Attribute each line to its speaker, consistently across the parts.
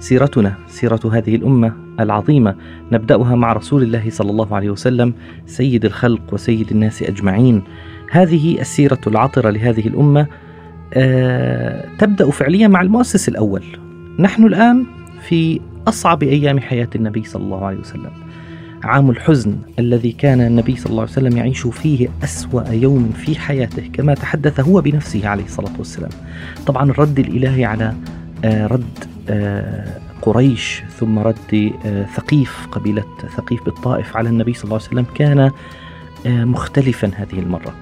Speaker 1: سيرتنا سيرة هذه الأمة العظيمة نبدأها مع رسول الله صلى الله عليه وسلم سيد الخلق وسيد الناس أجمعين. هذه السيرة العطرة لهذه الأمة آه تبدأ فعليا مع المؤسس الأول. نحن الآن في أصعب أيام حياة النبي صلى الله عليه وسلم. عام الحزن الذي كان النبي صلى الله عليه وسلم يعيش فيه أسوأ يوم في حياته كما تحدث هو بنفسه عليه الصلاة والسلام طبعا الرد الإلهي على آه، رد قريش ثم رد آه، ثقيف قبيلة ثقيف بالطائف على النبي صلى الله عليه وسلم كان مختلفا هذه المرة.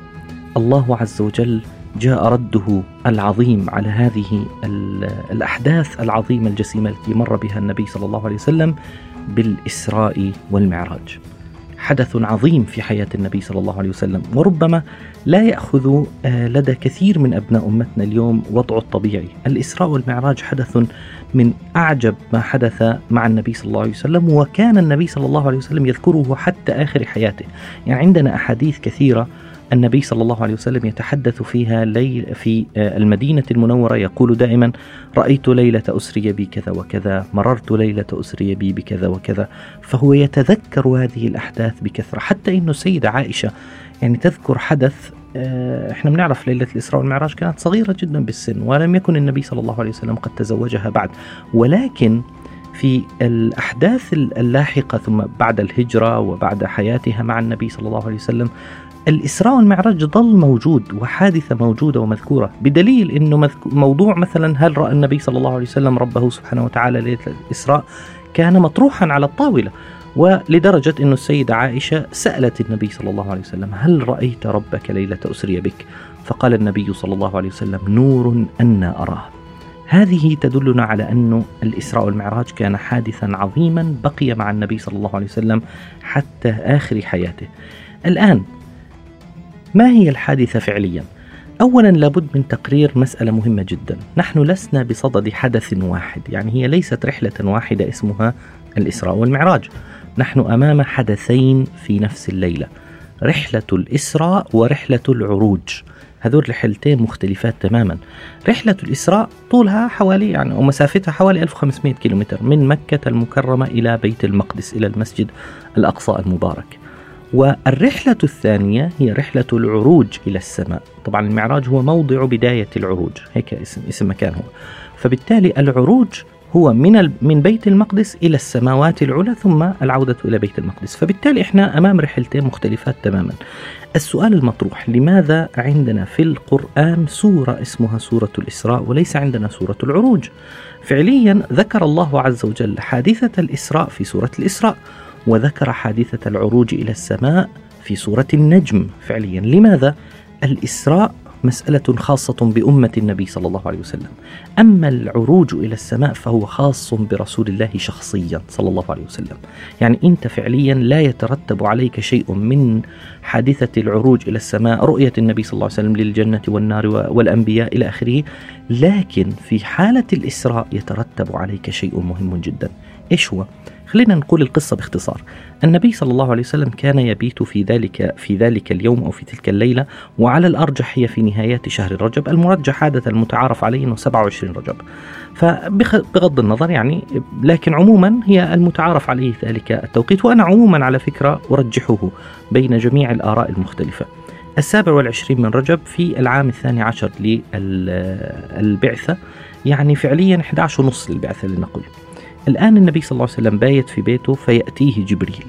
Speaker 1: الله عز وجل جاء رده العظيم على هذه الأحداث العظيمة الجسيمة التي مر بها النبي صلى الله عليه وسلم بالإسراء والمعراج. حدث عظيم في حياة النبي صلى الله عليه وسلم وربما لا يأخذ آه، لدى كثير من أبناء أمتنا اليوم وضعه الطبيعي. الإسراء والمعراج حدث من أعجب ما حدث مع النبي صلى الله عليه وسلم وكان النبي صلى الله عليه وسلم يذكره حتى آخر حياته. يعني عندنا أحاديث كثيرة النبي صلى الله عليه وسلم يتحدث فيها ليل في آه، المدينة المنورة يقول دائما رأيت ليلة أسري بي كذا وكذا مررت ليلة أسري بي بكذا وكذا. فهو يتذكر هذه الأحداث بكثرة حتى أنه السيدة عائشة يعني تذكر حدث آه، إحنا بنعرف ليلة الإسراء والمعراج كانت صغيرة جدا بالسن ولم يكن النبي صلى الله عليه وسلم قد تزوجها بعد. ولكن في الأحداث اللاحقة ثم بعد الهجرة وبعد حياتها مع النبي صلى الله عليه وسلم الإسراء والمعراج ظل موجود وحادثة موجودة ومذكورة بدليل أنه موضوع مثلا هل رأى النبي صلى الله عليه وسلم ربه سبحانه وتعالى ليلة الإسراء كان مطروحا على الطاولة ولدرجة أن السيدة عائشة سألت النبي صلى الله عليه وسلم هل رأيت ربك ليلة أسري بك؟ فقال النبي صلى الله عليه وسلم نور أنا أراه. هذه تدلنا على أن الإسراء والمعراج كان حادثا عظيما بقي مع النبي صلى الله عليه وسلم حتى آخر حياته. الآن ما هي الحادثة فعليا؟ أولا لابد من تقرير مسألة مهمة جدا. نحن لسنا بصدد حدث واحد يعني هي ليست رحلة واحدة اسمها الإسراء والمعراج. نحن أمام حدثين في نفس الليلة رحلة الإسراء ورحلة العروج. هذول رحلتين مختلفات تماما. رحلة الإسراء طولها حوالي يعني ومسافتها حوالي 1500 كيلومتر من مكة المكرمة إلى بيت المقدس إلى المسجد الأقصى المبارك. والرحلة الثانية هي رحلة العروج إلى السماء طبعا المعراج هو موضع بداية العروج هيك اسم, اسم مكان هو فبالتالي العروج هو من من بيت المقدس إلى السماوات العلى ثم العودة إلى بيت المقدس، فبالتالي إحنا أمام رحلتين مختلفات تماما. السؤال المطروح لماذا عندنا في القرآن سورة اسمها سورة الإسراء وليس عندنا سورة العروج؟ فعليا ذكر الله عز وجل حادثة الإسراء في سورة الإسراء وذكر حادثة العروج إلى السماء في سورة النجم. فعليا. لماذا؟ الإسراء مسألة خاصة بأمة النبي صلى الله عليه وسلم. أما العروج إلى السماء فهو خاص برسول الله شخصيا صلى الله عليه وسلم. يعني أنت فعليا لا يترتب عليك شيء من حادثة العروج إلى السماء رؤية النبي صلى الله عليه وسلم للجنة والنار والأنبياء إلى آخره. لكن في حالة الإسراء يترتب عليك شيء مهم جدا. إيش هو؟ خلينا نقول القصة باختصار. النبي صلى الله عليه وسلم كان يبيت في ذلك في ذلك اليوم أو في تلك الليلة وعلى الأرجح هي في نهايات شهر رجب المرجح عادة المتعارف عليه أنه 27 رجب. فبغض النظر يعني لكن عموما هي المتعارف عليه ذلك التوقيت وأنا عموما على فكرة أرجحه بين جميع الآراء المختلفة. السابع والعشرين من رجب في العام الثاني عشر للبعثة يعني فعليا 11 ونص للبعثة لنقل الآن النبي صلى الله عليه وسلم بايت في بيته فيأتيه جبريل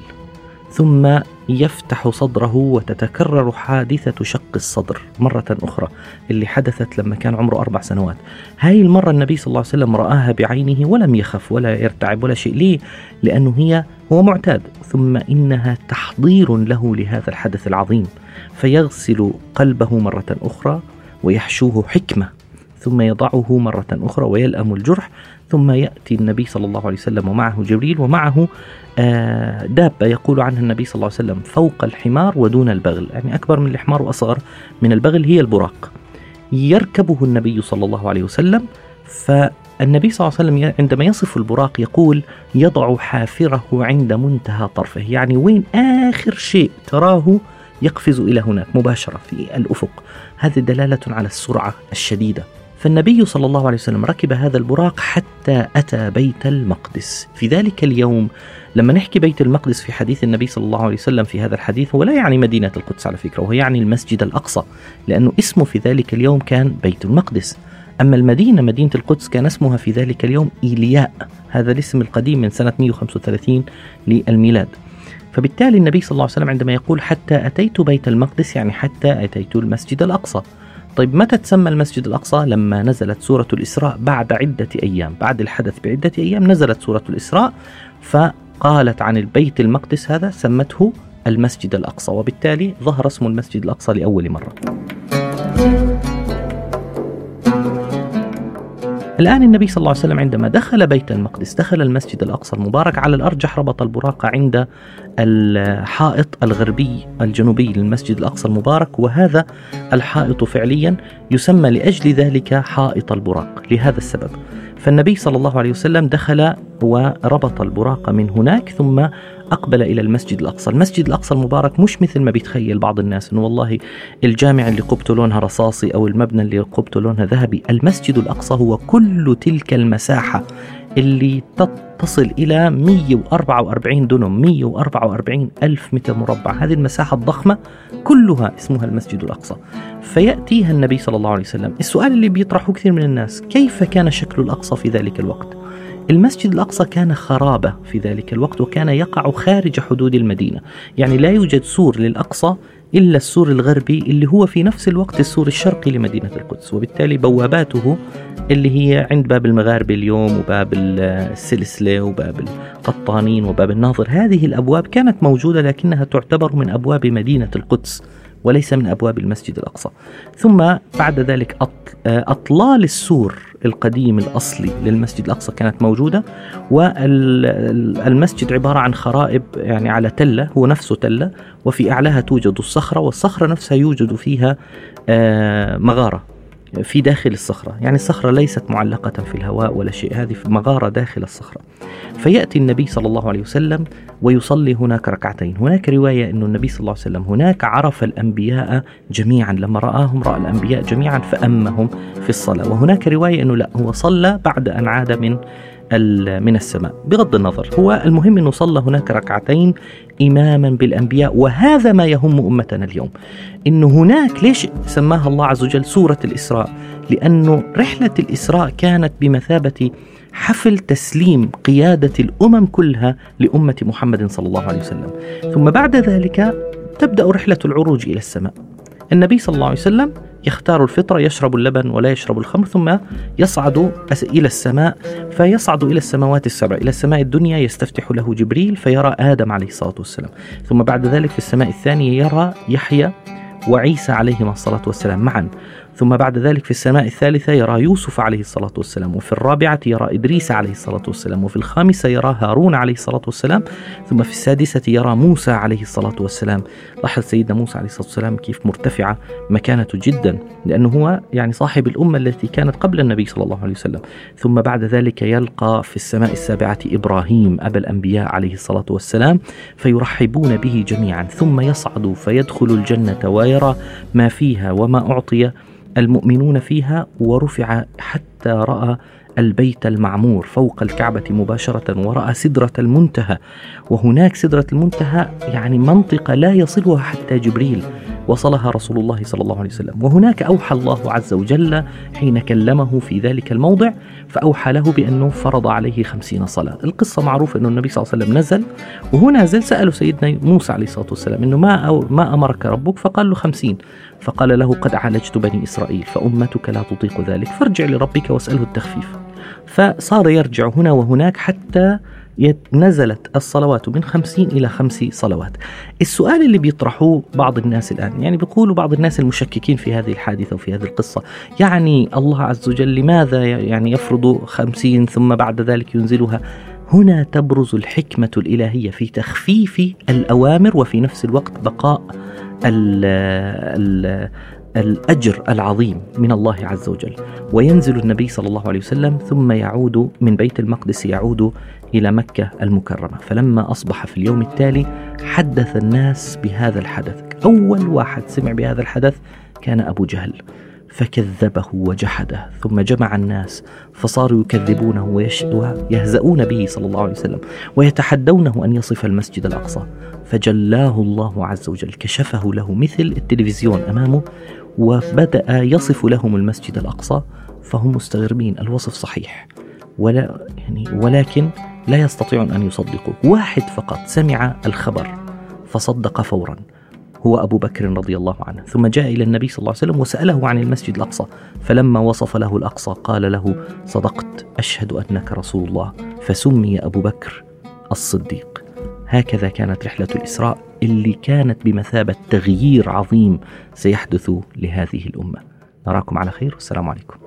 Speaker 1: ثم يفتح صدره وتتكرر حادثة شق الصدر مرة أخرى اللي حدثت لما كان عمره أربع سنوات. هاي المرة النبي صلى الله عليه وسلم رآها بعينه ولم يخف ولا يرتعب ولا شيء. ليه؟ لأنه هي هو معتاد ثم إنها تحضير له لهذا الحدث العظيم فيغسل قلبه مرة أخرى ويحشوه حكمة. ثم يضعه مرة أخرى ويلأم الجرح ثم يأتي النبي صلى الله عليه وسلم ومعه جبريل ومعه آه، دابة يقول عنها النبي صلى الله عليه وسلم فوق الحمار ودون البغل. يعني أكبر من الحمار وأصغر من البغل هي البراق. يركبه النبي صلى الله عليه وسلم فالنبي صلى الله عليه وسلم عندما يصف البراق يقول يضع حافره عند منتهى طرفه. يعني وين آخر شيء تراه يقفز إلى هناك مباشرة في الأفق. هذه دلالة على السرعة الشديدة. فالنبي صلى الله عليه وسلم ركب هذا البراق حتى أتى بيت المقدس. في ذلك اليوم لما نحكي بيت المقدس في حديث النبي صلى الله عليه وسلم في هذا الحديث هو لا يعني مدينة القدس على فكرة وهو يعني المسجد الأقصى لأنه اسمه في ذلك اليوم كان بيت المقدس. أما المدينة مدينة القدس كان اسمها في ذلك اليوم إيلياء هذا الاسم القديم من سنة 135 للميلاد. فبالتالي النبي صلى الله عليه وسلم عندما يقول حتى أتيت بيت المقدس يعني حتى أتيت المسجد الأقصى. طيب متى تسمى المسجد الأقصى؟ لما نزلت سورة الإسراء بعد عدة أيام بعد الحدث بعدة أيام نزلت سورة الإسراء فقالت عن البيت المقدس هذا سمته المسجد الأقصى وبالتالي ظهر اسم المسجد الأقصى لأول مرة. الآن النبي صلى الله عليه وسلم عندما دخل بيت المقدس دخل المسجد الأقصى المبارك على الأرجح ربط البراق عند الحائط الغربي الجنوبي للمسجد الأقصى المبارك وهذا الحائط فعليا يسمى لأجل ذلك حائط البراق. لهذا السبب فالنبي صلى الله عليه وسلم دخل وربط البراق من هناك ثم أقبل إلى المسجد الأقصى. المسجد الأقصى المبارك مش مثل ما بيتخيل بعض الناس أنه والله الجامع اللي قبته لونها رصاصي أو المبنى اللي قبته لونها ذهبي. المسجد الأقصى هو كل تلك المساحة اللي تصل إلى 144 دنم 144 ألف متر مربع. هذه المساحة الضخمة كلها اسمها المسجد الأقصى. فيأتيها النبي صلى الله عليه وسلم. السؤال اللي بيطرحه كثير من الناس كيف كان شكل الأقصى في ذلك الوقت؟ المسجد الأقصى كان خرابة في ذلك الوقت وكان يقع خارج حدود المدينة. يعني لا يوجد سور للأقصى إلا السور الغربي اللي هو في نفس الوقت السور الشرقي لمدينة القدس وبالتالي بواباته اللي هي عند باب المغاربة اليوم وباب السلسلة وباب القطانين وباب الناظر. هذه الأبواب كانت موجودة لكنها تعتبر من أبواب مدينة القدس. وليس من أبواب المسجد الأقصى. ثم بعد ذلك أطلال السور القديم الأصلي للمسجد الأقصى كانت موجودة والمسجد عبارة عن خرائب يعني على تلة هو نفسه تلة وفي أعلاها توجد الصخرة والصخرة نفسها يوجد فيها آه، مغارة. في داخل الصخرة. يعني الصخرة ليست معلقة في الهواء ولا شيء هذه مغارة داخل الصخرة. فيأتي النبي صلى الله عليه وسلم ويصلي هناك ركعتين. هناك رواية أن النبي صلى الله عليه وسلم هناك عرف الأنبياء جميعا. لما رآهم رأى الأنبياء جميعا فأمهم في الصلاة. وهناك رواية أنه لا هو صلى بعد أن عاد من من السماء. بغض النظر هو المهم أنه صلى هناك ركعتين إماما بالأنبياء وهذا ما يهم أمتنا اليوم. أنه هناك ليش سماها الله عز وجل سورة الإسراء؟ لأنه رحلة الإسراء كانت بمثابة حفل تسليم قيادة الأمم كلها لأمة محمد صلى الله عليه وسلم. ثم بعد ذلك تبدأ رحلة العروج إلى السماء. النبي صلى الله عليه وسلم يختار الفطرة يشرب اللبن ولا يشرب الخمر ثم يصعد إلى السماء فيصعد إلى السماوات السبع. إلى السماء الدنيا يستفتح له جبريل فيرى آدم عليه الصلاة والسلام. ثم بعد ذلك في السماء الثانية يرى يحيى وعيسى عليهما الصلاة والسلام معا. ثم بعد ذلك في السماء الثالثة يرى يوسف عليه الصلاة والسلام وفي الرابعة يرى إدريس عليه الصلاة والسلام وفي الخامسة يرى هارون عليه الصلاة والسلام ثم في السادسة يرى موسى عليه الصلاة والسلام. لاحظ سيدنا موسى عليه الصلاة والسلام كيف مرتفعة مكانته جدا لأنه هو يعني صاحب الأمة التي كانت قبل النبي صلى الله عليه وسلم. ثم بعد ذلك يلقى في السماء السابعة إبراهيم أبا الأنبياء عليه الصلاة والسلام فيرحبون به جميعا ثم يصعد فيدخل الجنة ويرى ما فيها وما أعطي المؤمنون فيها ورفع حتى رأى البيت المعمور فوق الكعبة مباشرة ورأى سدرة المنتهى. وهناك سدرة المنتهى يعني منطقة لا يصلها حتى جبريل. وصلها رسول الله صلى الله عليه وسلم. وهناك أوحى الله عز وجل حين كلمه في ذلك الموضع فأوحى له بأنه فرض عليه خمسين صلاة. القصة معروفة أنه النبي صلى الله عليه وسلم نزل وهو نازل سأله سيدنا موسى عليه الصلاة والسلام أنه ما, أو ما أمرك ربك؟ فقال له خمسين. فقال له قد عالجت بني إسرائيل فأمتك لا تطيق ذلك فارجع لربك واسأله التخفيف. فصار يرجع هنا وهناك حتى نزلت الصلوات من خمسين إلى خمس صلوات. السؤال اللي بيطرحوه بعض الناس الآن يعني بيقولوا بعض الناس المشككين في هذه الحادثة وفي هذه القصة يعني الله عز وجل لماذا يعني يفرض خمسين ثم بعد ذلك ينزلها؟ هنا تبرز الحكمة الإلهية في تخفيف الأوامر وفي نفس الوقت بقاء ال ال الأجر العظيم من الله عز وجل. وينزل النبي صلى الله عليه وسلم ثم يعود من بيت المقدس يعود إلى مكة المكرمة. فلما أصبح في اليوم التالي حدث الناس بهذا الحدث. أول واحد سمع بهذا الحدث كان أبو جهل. فكذبه وجحده ثم جمع الناس فصاروا يكذبونه ويهزؤون به صلى الله عليه وسلم ويتحدونه أن يصف المسجد الأقصى. فجلاه الله عز وجل كشفه له مثل التلفزيون أمامه وبدأ يصف لهم المسجد الأقصى فهم مستغربين الوصف صحيح. ولا يعني ولكن لا يستطيعون أن يصدقوا. واحد فقط سمع الخبر فصدق فورا. هو أبو بكر رضي الله عنه. ثم جاء إلى النبي صلى الله عليه وسلم وسأله عن المسجد الأقصى. فلما وصف له الأقصى قال له صدقت أشهد أنك رسول الله. فسمي أبو بكر الصديق. هكذا كانت رحلة الإسراء اللي كانت بمثابة تغيير عظيم سيحدث لهذه الأمة. نراكم على خير. والسلام عليكم.